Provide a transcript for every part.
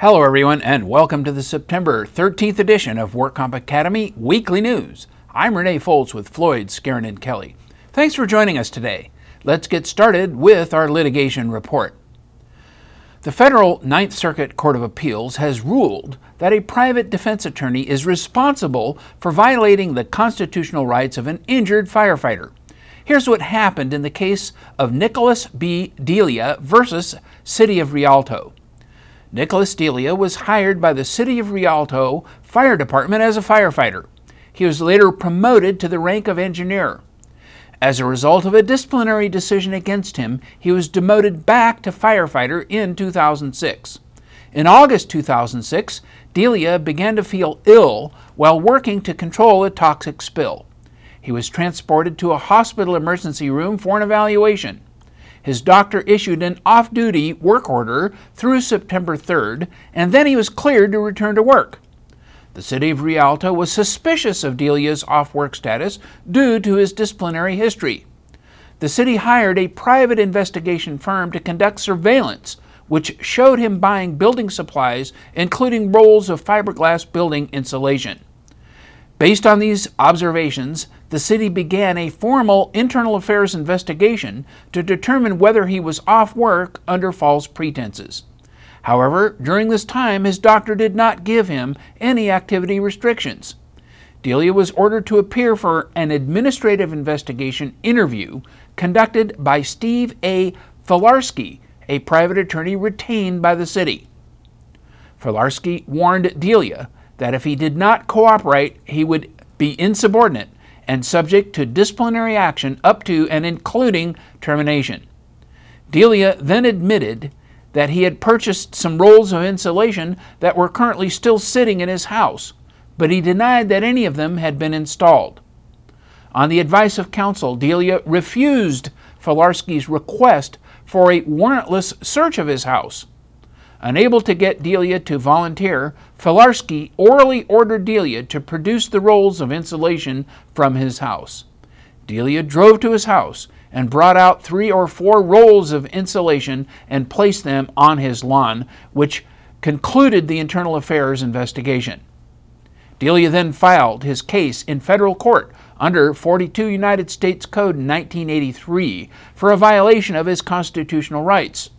Hello, everyone, and welcome to the September 13th edition of WorkComp Academy Weekly News. I'm Renee Foltz with Floyd, Skeren, and Kelly. Thanks for joining us today. Let's get started with our litigation report. The federal Ninth Circuit Court of Appeals has ruled that a private defense attorney is responsible for violating the constitutional rights of an injured firefighter. Here's what happened in the case of Nicholas B. Delia versus City of Rialto. Nicholas Delia was hired by the City of Rialto Fire Department as a firefighter. He was later promoted to the rank of engineer. As a result of a disciplinary decision against him, he was demoted back to firefighter in 2006. In August 2006, Delia began to feel ill while working to control a toxic spill. He was transported to a hospital emergency room for an evaluation. His doctor issued an off duty work order through September 3rd, and then he was cleared to return to work. The city of Rialto was suspicious of Delia's off work status due to his disciplinary history. The city hired a private investigation firm to conduct surveillance, which showed him buying building supplies, including rolls of fiberglass building insulation. Based on these observations, the city began a formal internal affairs investigation to determine whether he was off work under false pretenses. However, during this time, his doctor did not give him any activity restrictions. Delia was ordered to appear for an administrative investigation interview conducted by Steve A. Filarski, a private attorney retained by the city. Filarski warned Delia that if he did not cooperate, he would be insubordinate and subject to disciplinary action up to and including termination. Delia then admitted that he had purchased some rolls of insulation that were currently still sitting in his house, but he denied that any of them had been installed. On the advice of counsel, Delia refused Filarski's request for a warrantless search of his house. Unable to get Delia to volunteer, Filarski orally ordered Delia to produce the rolls of insulation from his house. Delia drove to his house and brought out three or four rolls of insulation and placed them on his lawn, which concluded the internal affairs investigation. Delia then filed his case in federal court under 42 United States Code 1983 for a violation of his constitutional rights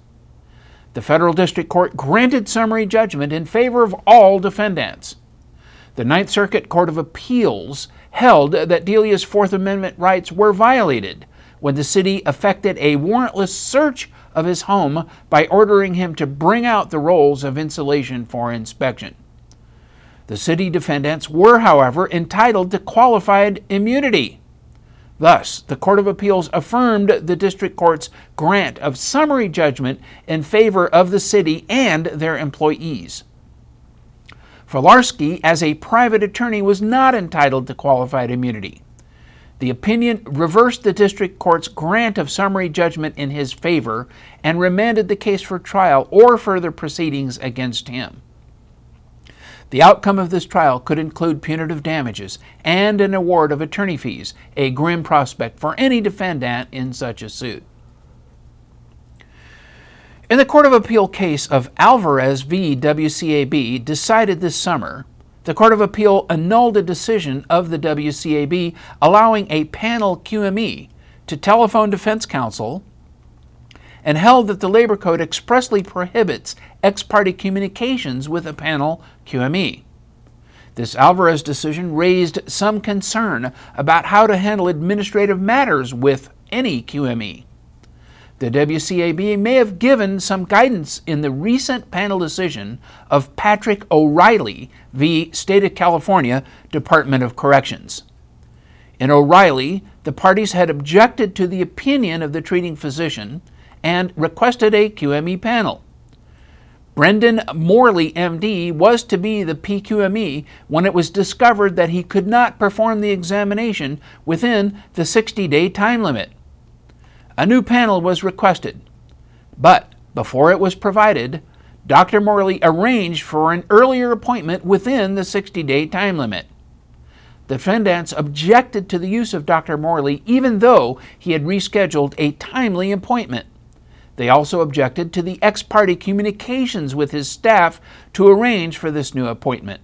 the federal district court granted summary judgment in favor of all defendants. The Ninth Circuit Court of Appeals held that Delia's Fourth Amendment rights were violated when the city effected a warrantless search of his home by ordering him to bring out the rolls of insulation for inspection. The city defendants were, however, entitled to qualified immunity. Thus, the Court of Appeals affirmed the district court's grant of summary judgment in favor of the city and their employees. Filarski, as a private attorney, was not entitled to qualified immunity. The opinion reversed the district court's grant of summary judgment in his favor and remanded the case for trial or further proceedings against him. The outcome of this trial could include punitive damages and an award of attorney fees, a grim prospect for any defendant in such a suit. In the Court of Appeal case of Alvarez v. WCAB, decided this summer, the Court of Appeal annulled a decision of the WCAB allowing a panel QME to telephone defense counsel and held that the Labor Code expressly prohibits ex parte communications with a panel QME. This Alvarez decision raised some concern about how to handle administrative matters with any QME. The WCAB may have given some guidance in the recent panel decision of Patrick O'Reilly v. State of California Department of Corrections. In O'Reilly, the parties had objected to the opinion of the treating physician and requested a QME panel. Brendan Morley, MD, was to be the PQME when it was discovered that he could not perform the examination within the 60 day time limit. A new panel was requested, but before it was provided, Dr. Morley arranged for an earlier appointment within the 60 day time limit. The defendants objected to the use of Dr. Morley even though he had rescheduled a timely appointment. They also objected to the ex parte communications with his staff to arrange for this new appointment.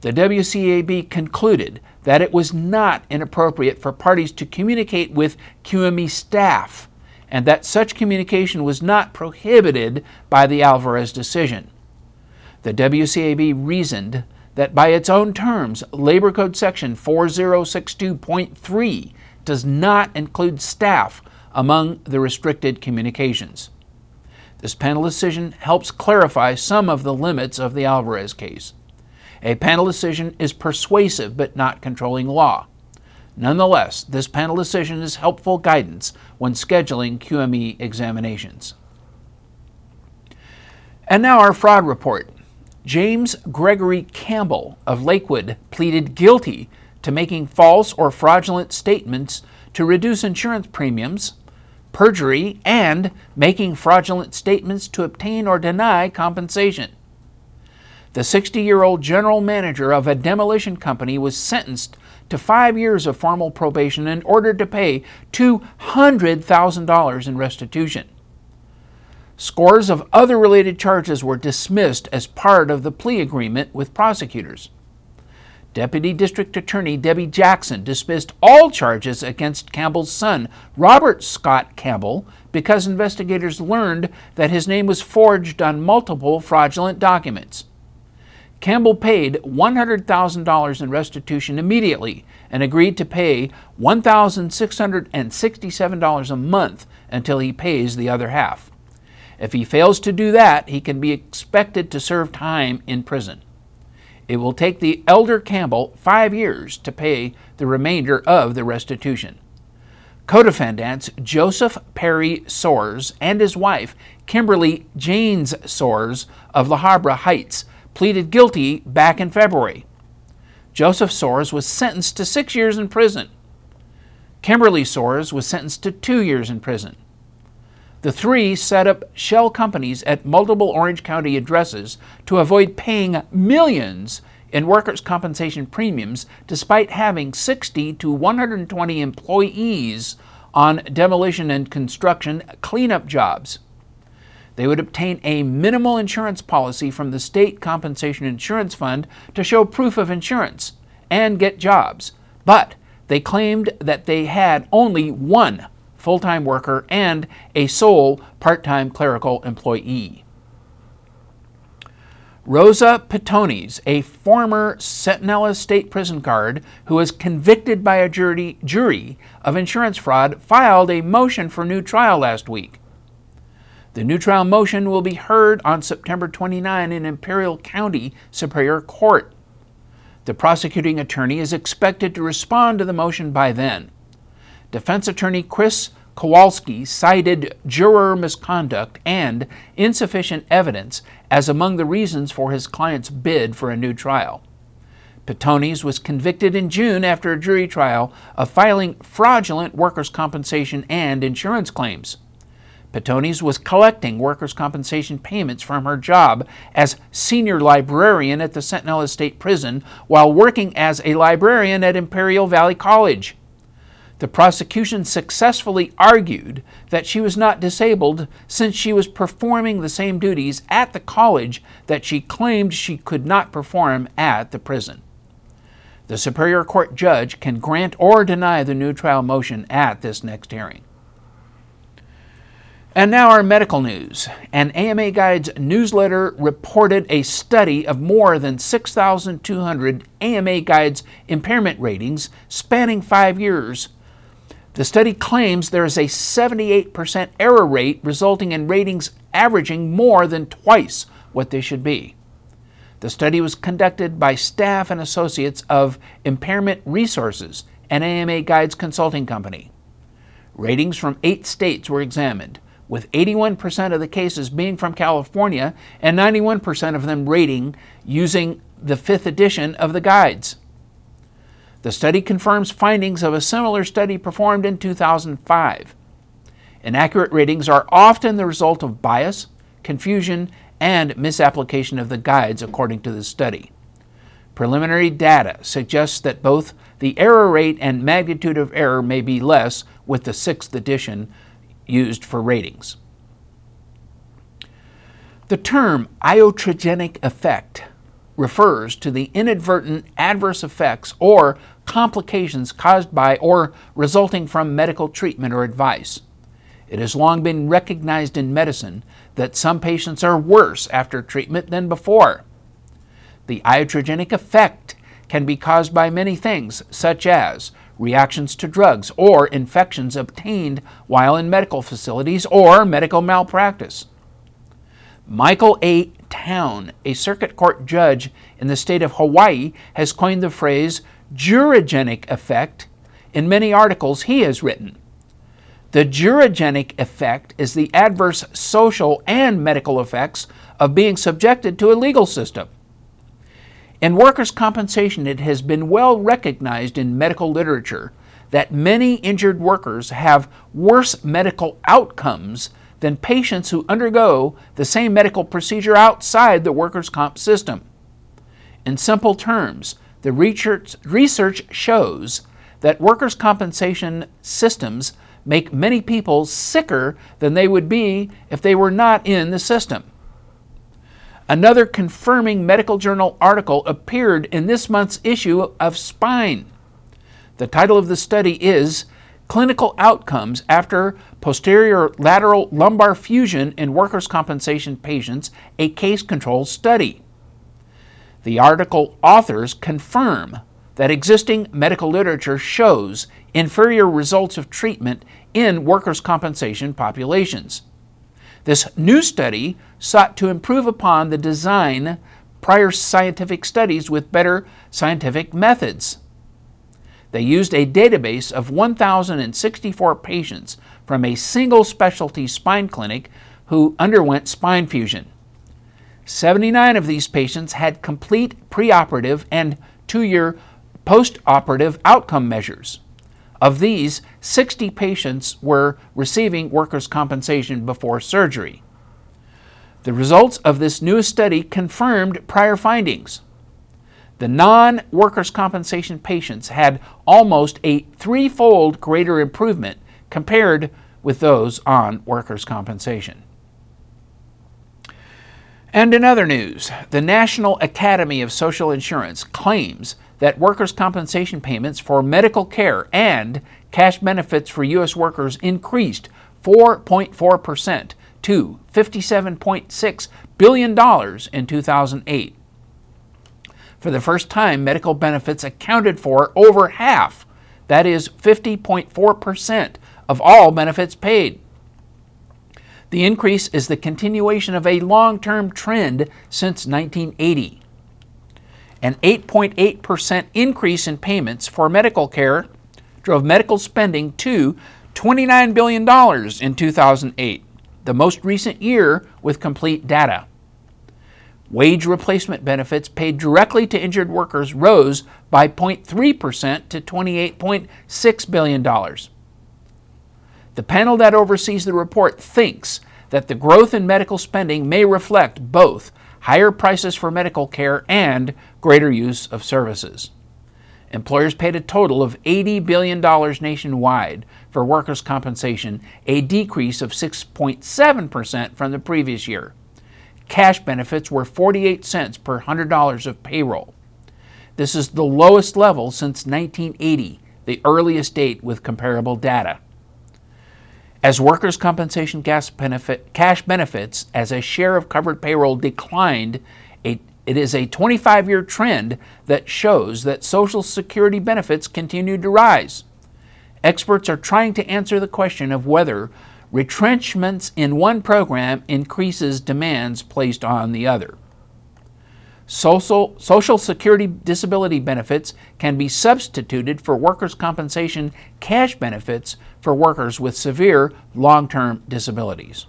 The WCAB concluded that it was not inappropriate for parties to communicate with QME staff and that such communication was not prohibited by the Alvarez decision. The WCAB reasoned that by its own terms, Labor Code Section 4062.3 does not include staff among the restricted communications. This panel decision helps clarify some of the limits of the Alvarez case. A panel decision is persuasive but not controlling law. Nonetheless, this panel decision is helpful guidance when scheduling QME examinations. And now our fraud report. James Gregory Campbell of Lakewood pleaded guilty to making false or fraudulent statements to reduce insurance premiums, perjury, and making fraudulent statements to obtain or deny compensation. The 60 year old general manager of a demolition company was sentenced to five years of formal probation and ordered to pay $200,000 in restitution. Scores of other related charges were dismissed as part of the plea agreement with prosecutors. Deputy District Attorney Debbie Jackson dismissed all charges against Campbell's son, Robert Scott Campbell, because investigators learned that his name was forged on multiple fraudulent documents. Campbell paid $100,000 in restitution immediately and agreed to pay $1,667 a month until he pays the other half. If he fails to do that, he can be expected to serve time in prison. It will take the elder Campbell five years to pay the remainder of the restitution. Co-defendants Joseph Perry Soares and his wife Kimberly Janes Soares of La Habra Heights pleaded guilty back in February. Joseph Soares was sentenced to six years in prison. Kimberly Soares was sentenced to two years in prison. The three set up shell companies at multiple Orange County addresses to avoid paying millions in workers' compensation premiums despite having 60 to 120 employees on demolition and construction cleanup jobs. They would obtain a minimal insurance policy from the State Compensation Insurance Fund to show proof of insurance and get jobs. But they claimed that they had only one full time worker and a sole part time clerical employee. Rosa Pitonis, a former Centinela State Prison guard who was convicted by a jury, jury of insurance fraud, filed a motion for new trial last week. The new trial motion will be heard on September 29 in Imperial County Superior Court. The prosecuting attorney is expected to respond to the motion by then. Defense attorney Chris Kowalski cited juror misconduct and insufficient evidence as among the reasons for his client's bid for a new trial. Pitonis was convicted in June after a jury trial of filing fraudulent workers' compensation and insurance claims. Pitonis was collecting workers' compensation payments from her job as senior librarian at the Centinela State Prison while working as a librarian at Imperial Valley College. The prosecution successfully argued that she was not disabled since she was performing the same duties at the college that she claimed she could not perform at the prison. The Superior Court judge can grant or deny the new trial motion at this next hearing. And now our medical news. An AMA Guides newsletter reported a study of more than 6,200 AMA Guides impairment ratings spanning five years. The study claims there is a 78% error rate, resulting in ratings averaging more than twice what they should be. The study was conducted by staff and associates of Impairment Resources, an AMA Guides consulting company. Ratings from eight states were examined with 81% of the cases being from California and 91% of them rating using the fifth edition of the guides. The study confirms findings of a similar study performed in 2005. Inaccurate ratings are often the result of bias, confusion, and misapplication of the guides, according to the study. Preliminary data suggests that both the error rate and magnitude of error may be less with the sixth edition used for ratings. The term iatrogenic effect refers to the inadvertent adverse effects or complications caused by or resulting from medical treatment or advice. It has long been recognized in medicine that some patients are worse after treatment than before. The iatrogenic effect can be caused by many things, such as reactions to drugs or infections obtained while in medical facilities or medical malpractice. Michael A. Town, a circuit court judge in the state of Hawaii, has coined the phrase jurogenic effect in many articles he has written. The jurogenic effect is the adverse social and medical effects of being subjected to a legal system. In workers' compensation, it has been well recognized in medical literature that many injured workers have worse medical outcomes than patients who undergo the same medical procedure outside the workers' comp system. In simple terms, the research, shows that workers' compensation systems make many people sicker than they would be if they were not in the system. Another confirming medical journal article appeared in this month's issue of Spine. The title of the study is Clinical Outcomes After Posterior Lateral Lumbar Fusion in Workers' Compensation Patients, a Case Control Study. The article authors confirm that existing medical literature shows inferior results of treatment in workers' compensation populations. This new study sought to improve upon the design prior scientific studies with better scientific methods. They used a database of 1,064 patients from a single specialty spine clinic who underwent spine fusion. 79 of these patients had complete preoperative and two year postoperative outcome measures. Of these, 60 patients were receiving workers' compensation before surgery. The results of this newest study confirmed prior findings. The non workers' compensation patients had almost a threefold greater improvement compared with those on workers' compensation. And in other news, the National Academy of Social Insurance claims that workers' compensation payments for medical care and cash benefits for U.S. workers increased 4.4% to $57.6 billion in 2008. For the first time, medical benefits accounted for over half, that is, 50.4% of all benefits paid. The increase is the continuation of a long term trend since 1980 an 8.8% increase in payments for medical care drove medical spending to $29 billion in 2008, the most recent year with complete data. Wage replacement benefits paid directly to injured workers rose by 0.3% to $28.6 billion. The panel that oversees the report thinks that the growth in medical spending may reflect both higher prices for medical care, and greater use of services. Employers paid a total of $80 billion nationwide for workers' compensation, a decrease of 6.7% from the previous year. Cash benefits were 48 cents per $100 of payroll. This is the lowest level since 1980, the earliest date with comparable data. As workers' compensation benefit, cash benefits as a share of covered payroll declined, it is a 25 year trend that shows that Social Security benefits continue to rise. Experts are trying to answer the question of whether retrenchments in one program increases demands placed on the other. Social, Social Security disability benefits can be substituted for workers' compensation cash benefits for workers with severe long term disabilities.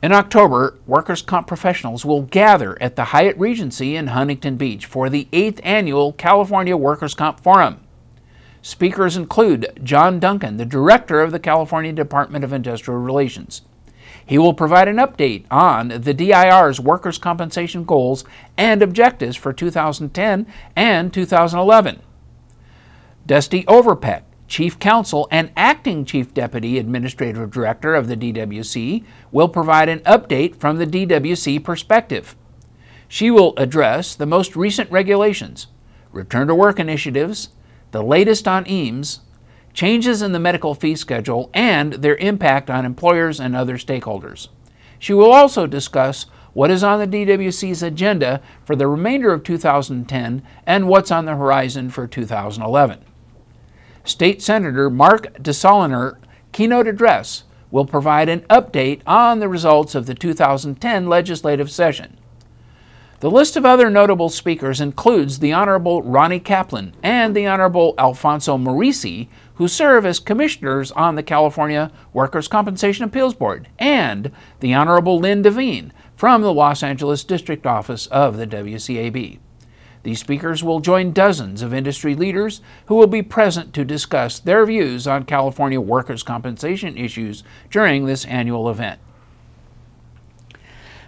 In October, workers' comp professionals will gather at the Hyatt Regency in Huntington Beach for the 8th annual California Workers' Comp Forum. Speakers include John Duncan, the director of the California Department of Industrial Relations. He will provide an update on the DIR's workers' compensation goals and objectives for 2010 and 2011. Destie Overpeck, Chief Counsel and Acting Chief Deputy Administrative Director of the DWC will provide an update from the DWC perspective. She will address the most recent regulations, return to work initiatives, the latest on EAMS, changes in the medical fee schedule, and their impact on employers and other stakeholders. She will also discuss what is on the DWC's agenda for the remainder of 2010 and what's on the horizon for 2011. State Senator Mark DeSaulnier keynote address will provide an update on the results of the 2010 legislative session. The list of other notable speakers includes the Honorable Ronnie Caplane and the Honorable Alfonso Moresi, who serve as commissioners on the California Workers' Compensation Appeals Board, and the Honorable Lynn Devine from the Los Angeles District Office of the WCAB. These speakers will join dozens of industry leaders who will be present to discuss their views on California workers' compensation issues during this annual event.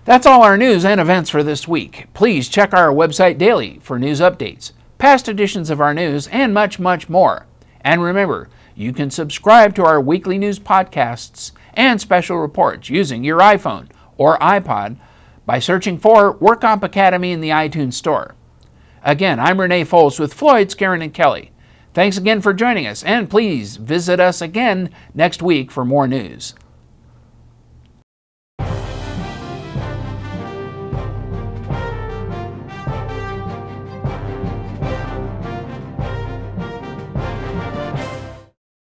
That's all our news and events for this week. Please check our website daily for news updates, past editions of our news, and much, much more. And remember, you can subscribe to our weekly news podcasts and special reports using your iPhone or iPod by searching for WorkComp Academy in the iTunes Store. Again, I'm Renee Foles with Floyd, Skeren, and Kelly. Thanks again for joining us, and please visit us again next week for more news.